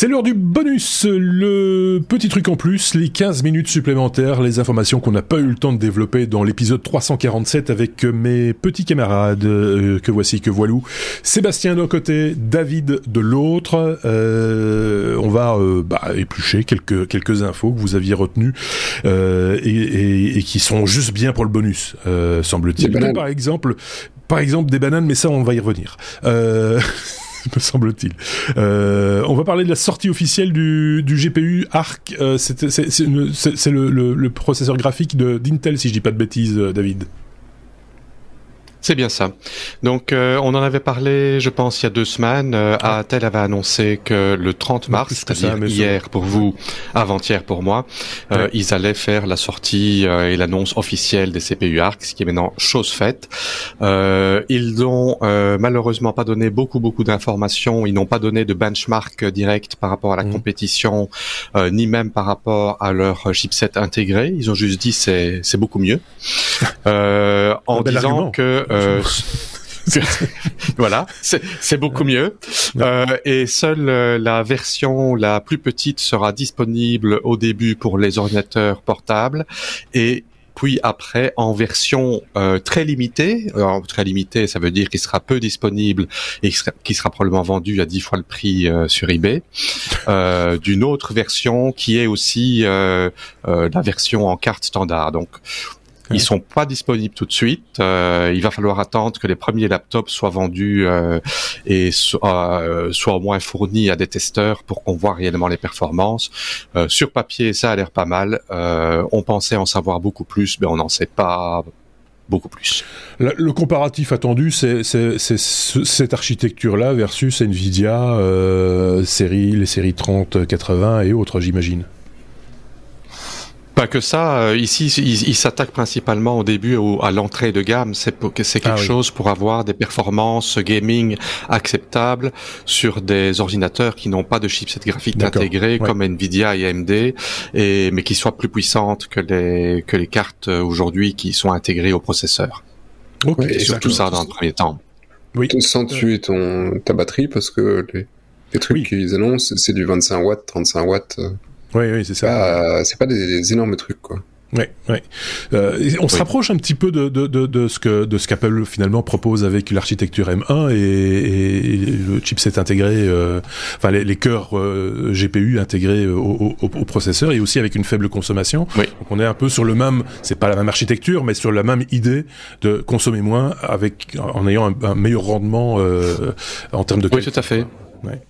C'est l'heure du bonus, le petit truc en plus, les 15 minutes supplémentaires, les informations qu'on n'a pas eu le temps de développer dans l'épisode 347 avec mes petits camarades euh, que voici, que voilou. Sébastien d'un côté, David de l'autre. Euh, on va euh, bah, éplucher quelques, quelques infos que vous aviez retenues et, et, et, qui sont juste bien pour le bonus, semble-t-il. Par exemple, par exemple des bananes, mais ça on va y revenir. Euh, me semble-t-il. Euh, on va parler de la sortie officielle du, GPU Arc. Euh, c'est le, le, le, processeur graphique d'Intel, si je dis pas de bêtises, euh, David. C'est bien ça. Donc, euh, on en avait parlé, je pense, il y a deux semaines. Euh, Atel avait annoncé que le 30 mars, c'est-à-dire hier pour vous, avant-hier pour moi, euh, ils allaient faire la sortie euh, et l'annonce officielle des CPU ARC, ce qui est maintenant chose faite. ils n'ont malheureusement pas donné beaucoup, beaucoup d'informations. Ils n'ont pas donné de benchmark direct par rapport à la mmh. compétition, ni même par rapport à leur chipset intégré. Ils ont juste dit c'est c'est beaucoup mieux, en disant que euh, voilà, c'est beaucoup mieux. Euh, et seule euh, la version la plus petite sera disponible au début pour les ordinateurs portables et puis après en version très limitée, très limitée, ça veut dire qu'il sera peu disponible et qui sera, probablement vendu à 10 fois le prix sur eBay, d'une autre version qui est aussi la version en carte standard. Donc ils sont pas disponibles tout de suite. Euh, il va falloir attendre que les premiers laptops soient vendus euh, et euh, soient au moins fournis à des testeurs pour qu'on voit réellement les performances. Euh, sur papier, ça a l'air pas mal. Euh, on pensait en savoir beaucoup plus, mais on n'en sait pas beaucoup plus. Le, comparatif attendu, c'est cette architecture-là versus Nvidia, série, les séries 30, 80 et autres, j'imagine. Pas que ça. Euh, ici, il, s'attaque principalement au début à l'entrée de gamme. C'est c'est quelque ah chose pour avoir des performances gaming acceptables sur des ordinateurs qui n'ont pas de chipset graphique intégré comme Nvidia et AMD, et mais qui soient plus puissantes que les que les cartes euh, aujourd'hui qui sont intégrées au processeur. Ok. et surtout ça dans le premier temps. Oui. Sans tuer ton ta batterie parce que les, les trucs qu'ils annoncent, c'est du 25 watts, 35 watts. Euh. Oui, oui, c'est ça. c'est pas des, énormes trucs, quoi. Ouais, ouais. Euh, on se rapproche un petit peu de, de, de, de ce que de ce qu'Apple finalement propose avec l'architecture M1 et, le chipset intégré, euh, enfin les, les cœurs euh, GPU intégrés au, au, au, processeur et aussi avec une faible consommation. Oui. Donc on est un peu sur le même, c'est pas la même architecture, mais sur la même idée de consommer moins avec en ayant un, un meilleur rendement euh, en termes de. Oui, tout à fait. Ouais.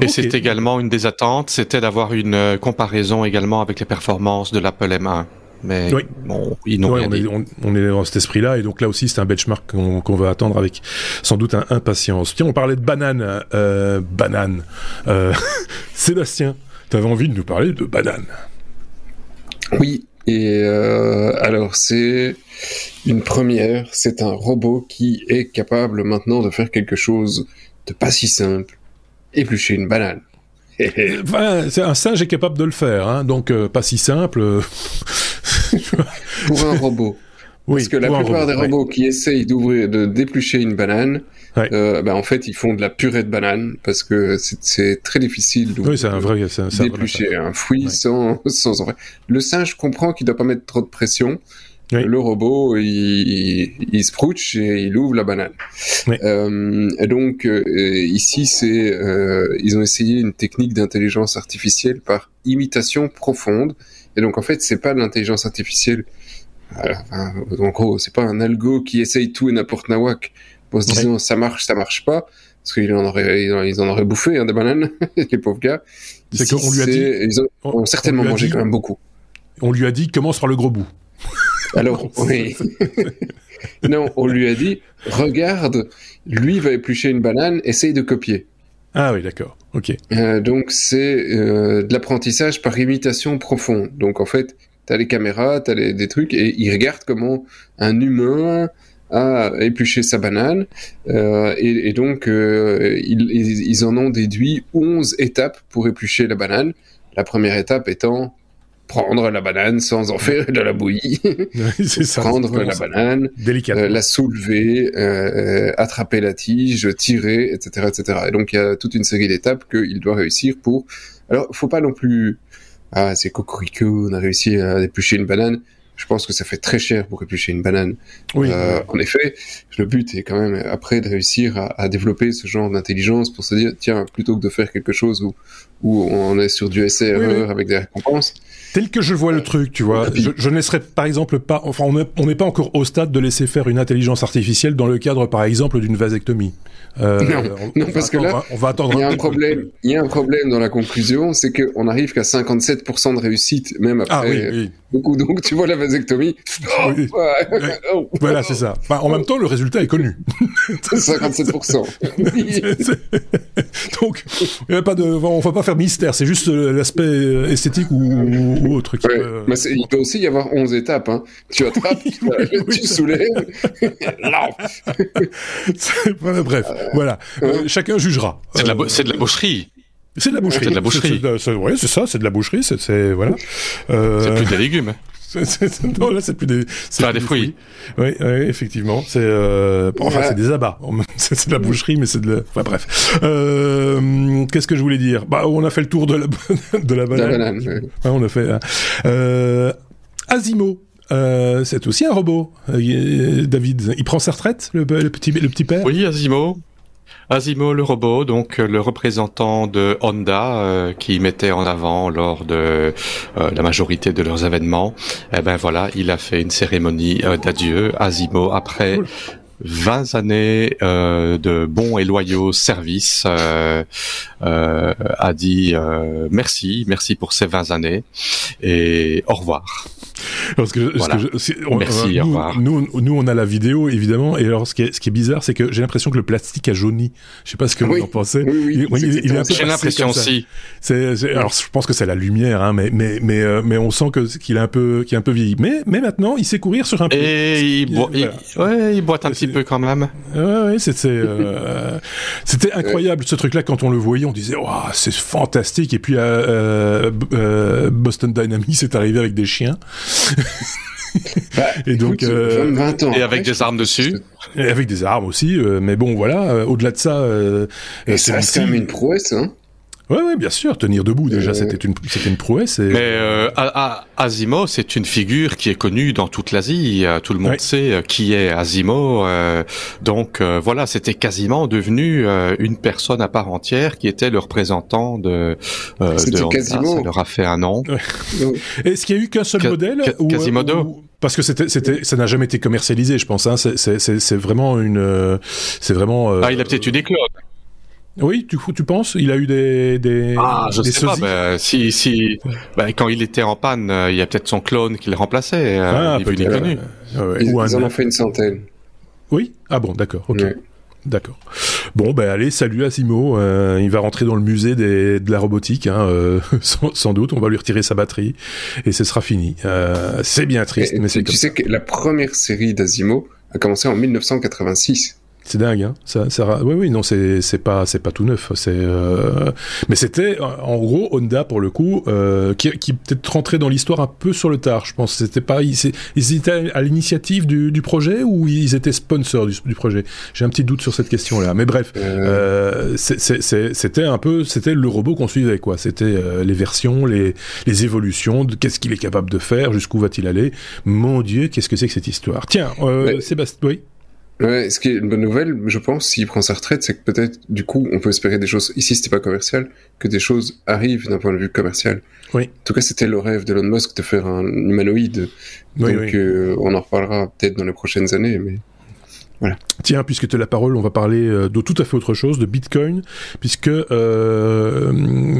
Et c'est également une des attentes, c'était d'avoir une euh, comparaison également avec les performances de l'Apple M1. Mais oui. bon, ils n'ont on, est, on, est, dans cet esprit-là, et donc là aussi c'est un benchmark qu'on va attendre avec sans doute un, impatience. Tiens, on parlait de banane, euh, banane. Euh, Sébastien, tu avais envie de nous parler de banane. Oui, et euh, alors c'est une première, c'est un robot qui est capable maintenant de faire quelque chose de pas si simple éplucher une banane. enfin, un singe est capable de le faire, hein, donc euh, pas si simple. pour un robot. Oui, Parce que la plupart des robots qui essayent d'ouvrir, de déplucher une banane, euh, ben, en fait, ils font de la purée de banane parce que c'est très difficile de oui, un vrai, déplucher un, fruit sans, sans. Le singe comprend qu'il doit pas mettre trop de pression, le robot, il, il, se et il ouvre la banane. Euh, et donc euh, ici, c'est euh, ils ont essayé une technique d'intelligence artificielle par imitation profonde. Et donc en fait, c'est pas de l'intelligence artificielle. en gros, c'est pas un algo qui essaye tout et n'importe nawak pour se dire ça marche, ça marche pas, parce qu'ils en auraient ils en auraient bouffé hein, des bananes, les pauvres gars. C'est qu'on lui a dit, ils ont, certainement mangé quand même beaucoup. On lui a dit commence par le gros bout. Alors, oui. non, on lui a dit, regarde, lui va éplucher une banane, essaye de copier. Ah oui, d'accord. Ok. Euh, donc c'est euh, de l'apprentissage par imitation profonde. Donc en fait, tu as les caméras, tu as des trucs, et il regarde comment un humain a épluché sa banane. Euh, et, donc ils, ils, en ont déduit 11 étapes pour éplucher la banane. La première étape étant prendre la banane sans en faire de la bouillie, ça, prendre la banane, euh, la soulever, euh, attraper la tige, tirer, etc., etc. Et donc il y a toute une série d'étapes qu'il doit réussir pour. Alors, faut pas non plus. Ah, c'est cocorico, on a réussi à éplucher une banane je pense que ça fait très cher pour éplucher une banane. Oui. Euh, en effet, le but est quand même après de réussir à, à développer ce genre d'intelligence pour se dire tiens plutôt que de faire quelque chose où où on est sur du essai erreur avec des récompenses. Tel que je vois le truc, tu vois, je, je, ne laisserais par exemple pas, enfin on n'est pas encore au stade de laisser faire une intelligence artificielle dans le cadre par exemple d'une vasectomie. Euh, non, parce que là, on va attendre. Il y a un problème. Il y a un problème dans la conclusion, c'est qu'on arrive qu'à 57% de réussite, même ah après oui, beaucoup. Donc, tu vois la vasectomie. voilà, c'est ça. en même temps, le résultat est connu. 57%. donc, il y a pas de, on va pas faire mystère. C'est juste euh, l'aspect euh, esthétique ou, ou autre. Qui peut... Mais il peut aussi y avoir 11 étapes. Hein. Tu attrapes, tu, soulèves. non. Bref. Voilà. Euh, chacun jugera. C'est de, la c'est de la boucherie. C'est de la boucherie. C'est de la boucherie. Oui, c'est ça, c'est de la boucherie. C'est voilà. Euh... C'est plus des légumes. Non, là, c'est plus des. C'est des, fruits. Oui, oui, effectivement. C'est euh... enfin, c'est des abats. c'est de la boucherie, mais c'est de. La... Enfin, bref. Euh... Qu'est-ce que je voulais dire? Bah, on a fait le tour de la de la banane. La banane ouais. on a fait. Hein. Euh... Asimo. Euh, c'est aussi un robot, euh, David. Il prend sa retraite, le, petit, le petit père? Oui, Asimo. Asimo le robot, donc euh, le représentant de Honda qui mettait en avant lors de la majorité de leurs événements. Eh ben voilà, il a fait une cérémonie d'adieu. Asimo après 20 années de bons et loyaux services a dit merci, merci pour ces 20 années et au revoir. Parce que, on, Merci, nous, nous, on a la vidéo, évidemment, et alors ce qui est, ce qui est bizarre, c'est que j'ai l'impression que le plastique a jauni. Je sais pas ce que vous en pensez. Oui, oui, j'ai l'impression aussi. C'est, alors je pense que c'est la lumière, hein, mais, mais, mais, euh, mais on sent que, qu'il est un peu, qu'il est un peu vieilli. Mais, mais maintenant, il sait courir sur un peu. Et il, boit, ouais, il boite un petit peu quand même. Ouais, ouais, c'était, euh, c'était incroyable ce truc-là quand on le voyait, on disait, waouh, c'est fantastique. Et puis, euh, euh, Boston Dynamics est arrivé avec des chiens. Bah, et donc euh, et avec des armes dessus et avec des armes aussi euh, mais bon voilà euh, au-delà de ça c'est quand même une prouesse hein Ouais, ouais, bien sûr. Tenir debout, déjà, c'était une, c'était une prouesse. Mais euh, Asimo, c'est une figure qui est connue dans toute l'Asie. Euh, tout le monde sait euh, qui est Asimo. Euh, donc voilà, c'était quasiment devenu une personne à part entière qui était le représentant de. de Honda. Quasiment. Ça leur a fait un nom. Est-ce qu'il y a eu qu'un seul modèle Quasimodo. Parce que c'était, c'était, ça n'a jamais été commercialisé, je pense. Hein. C'est, c'est, c'est vraiment une, c'est vraiment. ah, il a peut-être eu des clones. Oui, tu, tu penses Il a eu des, des Ah, je sais pas. Ben, si, si, ben, quand il était en panne, euh, il y a peut-être son clone qui le remplaçait. Euh, ah, il est connu. ils, en ont fait une centaine. Oui? Ah bon, d'accord. Ok. D'accord. Bon, ben allez, salut Asimo. Euh, il va rentrer dans le musée des, de la robotique, hein, euh, sans, sans, doute. On va lui retirer sa batterie et ce sera fini. Euh, c'est bien triste, mais c'est. Tu sais que la première série d'Asimo a commencé en 1986. C'est dingue, hein. Ça, ça, oui, oui, non, c'est, c'est pas, c'est pas tout neuf. C'est, euh... mais c'était, en gros, Honda pour le coup, euh, qui, qui peut-être rentrait dans l'histoire un peu sur le tard. Je pense, c'était pas, ils, ils étaient à l'initiative du, du, projet ou ils étaient sponsors du, du projet? J'ai un petit doute sur cette question-là. Mais bref, euh... euh c'était un peu, c'était le robot qu'on suivait, quoi. C'était euh, les versions, les, les évolutions, de qu'est-ce qu'il est capable de faire, jusqu'où va-t-il aller? Mon Dieu, qu'est-ce que c'est que cette histoire? Tiens, euh, Sébastien, oui. Ouais, ce qui est une bonne nouvelle, je pense, s'il prend sa retraite, c'est que peut-être, du coup, on peut espérer des choses. Ici, c'était pas commercial, que des choses arrivent d'un point de vue commercial. Oui. En tout cas, c'était le rêve d'Elon Musk de faire un humanoïde. Oui, Donc, euh, on en reparlera peut-être dans les prochaines années, mais. Voilà. Tiens, puisque tu as la parole, on va parler euh, de tout à fait autre chose, de Bitcoin, puisque euh,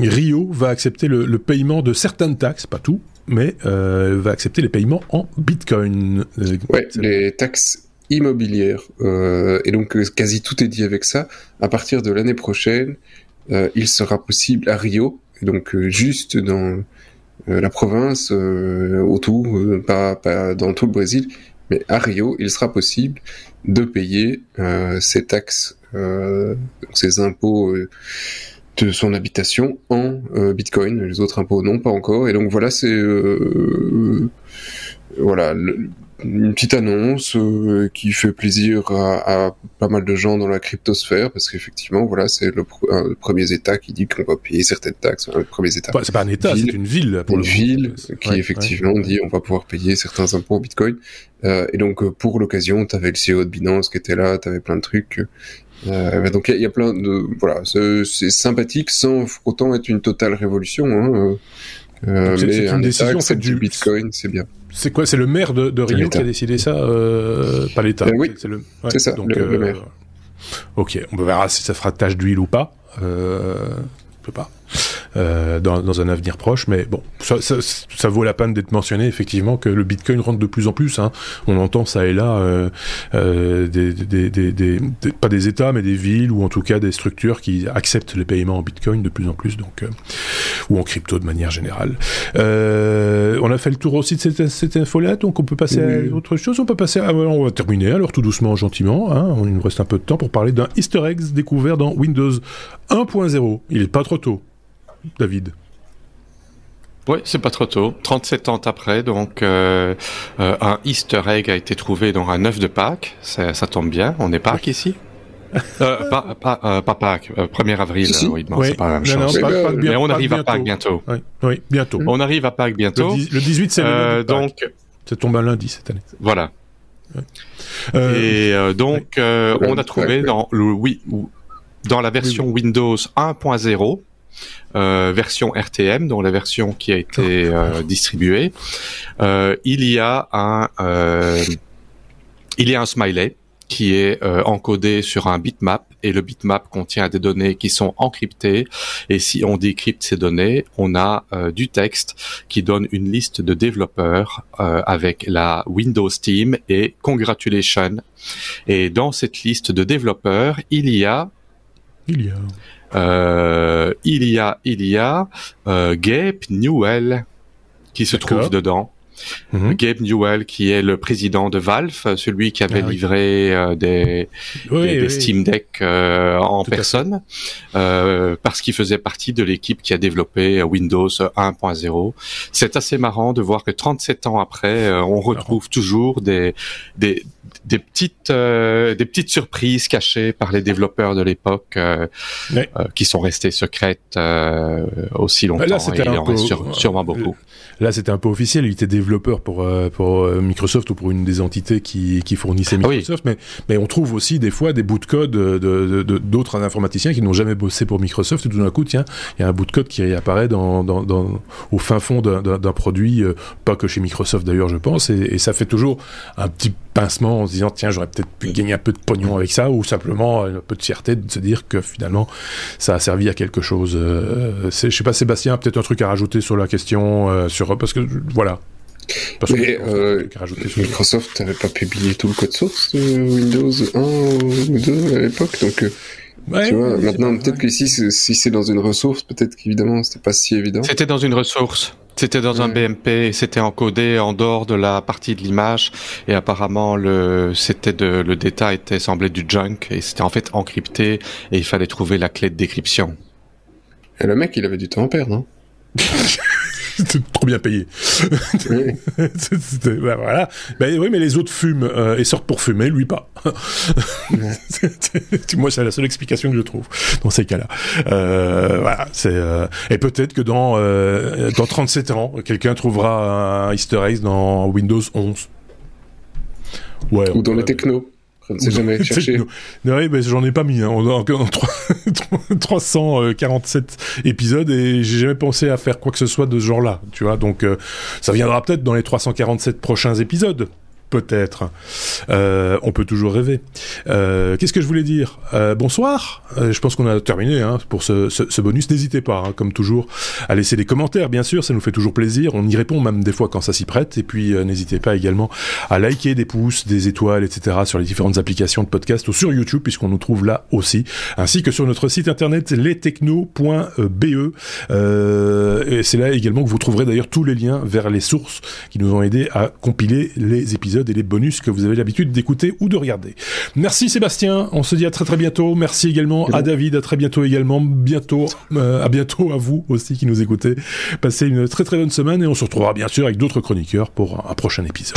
Rio va accepter le, le, paiement de certaines taxes, pas tout, mais euh, va accepter les paiements en Bitcoin. Ouais, les taxes immobilière. Euh, et donc euh, quasi tout est dit avec ça. À partir de l'année prochaine, euh, il sera possible à Rio, donc juste dans la province autour, pas, dans tout le Brésil, mais à Rio, il sera possible de payer ces taxes, ces impôts de son habitation en Bitcoin. Les autres impôts non, pas encore. Et donc voilà, c'est voilà une petite annonce euh, qui fait plaisir à, à, pas mal de gens dans la cryptosphère parce qu'effectivement voilà c'est le, premier État qui dit qu'on va payer certaines taxes le premier État c'est pas un État c'est une ville pour une ville qui effectivement dit on va pouvoir payer certains impôts en Bitcoin. Euh, et donc pour l'occasion tu avais le CEO de Binance qui était là tu avais plein de trucs. Euh, donc il y, a plein de voilà c'est sympathique sans autant être une totale révolution hein, euh, mais un décision État du Bitcoin c'est bien c'est quoi C'est le maire de, de Rio qui a décidé ça euh, Pas l'État. Euh, oui, c'est ça, donc, le, maire. Ok, on verra si ça fera tache d'huile ou pas. Euh, je sais pas. Euh, dans, dans, un avenir proche. Mais bon, ça, ça, ça vaut la peine d'être mentionné effectivement que le Bitcoin rentre de plus en plus. Hein. On entend ça et là euh, euh, des, des, des, des, pas des États, mais des villes ou en tout cas des structures qui acceptent les paiements en Bitcoin de plus en plus, donc euh, ou en crypto de manière générale. Euh, on a fait le tour aussi de cette, cette info-là, donc on peut passer à autre chose. On peut passer. À, on va terminer alors tout doucement, gentiment. Hein. Il nous reste un peu de temps pour parler d'un Easter egg découvert dans Windows 1.0. Il est pas trop tôt. David oui, c'est pas trop tôt. 37 ans après, donc euh, euh, un Easter egg a été trouvé dans un œuf de Pâques. Ça, ça tombe bien. On est Pâques ici? euh, pas, pas, euh, pas Pâques, 1er avril, oui, non, c'est pas la même chose. Mais on arrive à Pâques bientôt. Oui, oui, bientôt. On arrive à Pâques bientôt. Le, 18, c'est le donc, Ça tombe un lundi cette année. Voilà. Et donc, on a trouvé dans le oui, dans la version Windows 1.0 euh, version RTM, donc la version qui a été euh, distribuée, euh, il y a un il y a un smiley qui est encodé sur un bitmap et le bitmap contient des données qui sont encryptées. Et si on décrypte ces données, on a du texte qui donne une liste de développeurs avec la Windows Team et congratulations. Et dans cette liste de développeurs, il y a il y a euh, il y a, il y a euh, Gabe Newell qui se trouve dedans. Mhm. Gabe Newell, qui est le président de Valve, celui qui avait ah livré euh, des, des, Steam Deck euh, en personne, euh, parce qu'il faisait partie de l'équipe qui a développé Windows 1.0. C'est assez marrant de voir que 37 ans après, on retrouve toujours des, des, des petites euh, des petites surprises cachées par les développeurs de l'époque euh, euh, qui sont restées secrètes aussi longtemps. Là, et il en reste sûrement beaucoup. Là, c'était un peu officiel. Il était développeur pour pour Microsoft ou pour une des entités qui qui fournissait ah Microsoft. Mais mais on trouve aussi des fois des bouts de code de d'autres informaticiens qui n'ont jamais bossé pour Microsoft. Et tout d'un coup, tiens, il y a un bout de code qui réapparaît dans dans, dans au fin fond d'un produit, pas que chez Microsoft d'ailleurs, je pense. Et, et ça fait toujours un petit pincement en se disant tiens j'aurais peut-être pu gagner un peu de pognon avec ça ou simplement un peu de fierté de se dire que finalement ça a servi à quelque chose. Euh, je sais pas Sébastien peut-être un truc à rajouter sur la question euh, sur parce que voilà. Parce que, euh, Microsoft n'avait pas publié tout le code source de Windows 1 ou 2 à l'époque donc euh, tu vois, maintenant, peut-être que si, si c'est dans une ressource, peut-être qu'évidemment, c'était pas si évident. C'était dans une ressource. C'était dans un BMP, c'était encodé en dehors de la partie de l'image et apparemment le c'était de le data était semblé du junk et c'était en fait encrypté et il fallait trouver la clé de décryption. Et le mec, il avait du temps à perdre, hein C'était trop bien payé. Oui. Ben voilà. Ben oui, mais les autres fument euh, et sortent pour fumer, lui pas. Moi, c'est la seule explication que je trouve dans ces cas-là. Euh, voilà. C'est euh, et peut-être que dans dans 37 ans, quelqu'un trouvera un Easter egg dans Windows 11. Ouais, Ou dans les technos. Je ne sais jamais chercher. J'en ai pas mis. Hein. On a 347 épisodes et j'ai jamais pensé à faire quoi que ce soit de ce genre-là. Tu vois, donc euh, ça viendra peut-être dans les 347 prochains épisodes peut-être. Euh, on peut toujours rêver. Euh, qu'est-ce que je voulais dire? Euh, Bonsoir. je pense qu'on a terminé hein, pour ce, bonus. N'hésitez pas, hein, comme toujours, à laisser des commentaires. Bien sûr, ça nous fait toujours plaisir. On y répond même des fois quand ça s'y prête. Et puis, n'hésitez pas également à liker des pouces, des étoiles, etc. sur les différentes applications de podcast ou sur YouTube, puisqu'on nous trouve là aussi, ainsi que sur notre site internet lestechno.be. et c'est là également que vous trouverez d'ailleurs tous les liens vers les sources qui nous ont aidés à compiler les épisodes épisodes et les bonus que vous avez l'habitude d'écouter ou de regarder. Merci Sébastien, on se dit à très très bientôt. Merci également à David, à très bientôt également. Bientôt, euh, à bientôt à vous aussi qui nous écoutez. Passez une très très bonne semaine et on se retrouvera bien sûr avec d'autres chroniqueurs pour un prochain épisode.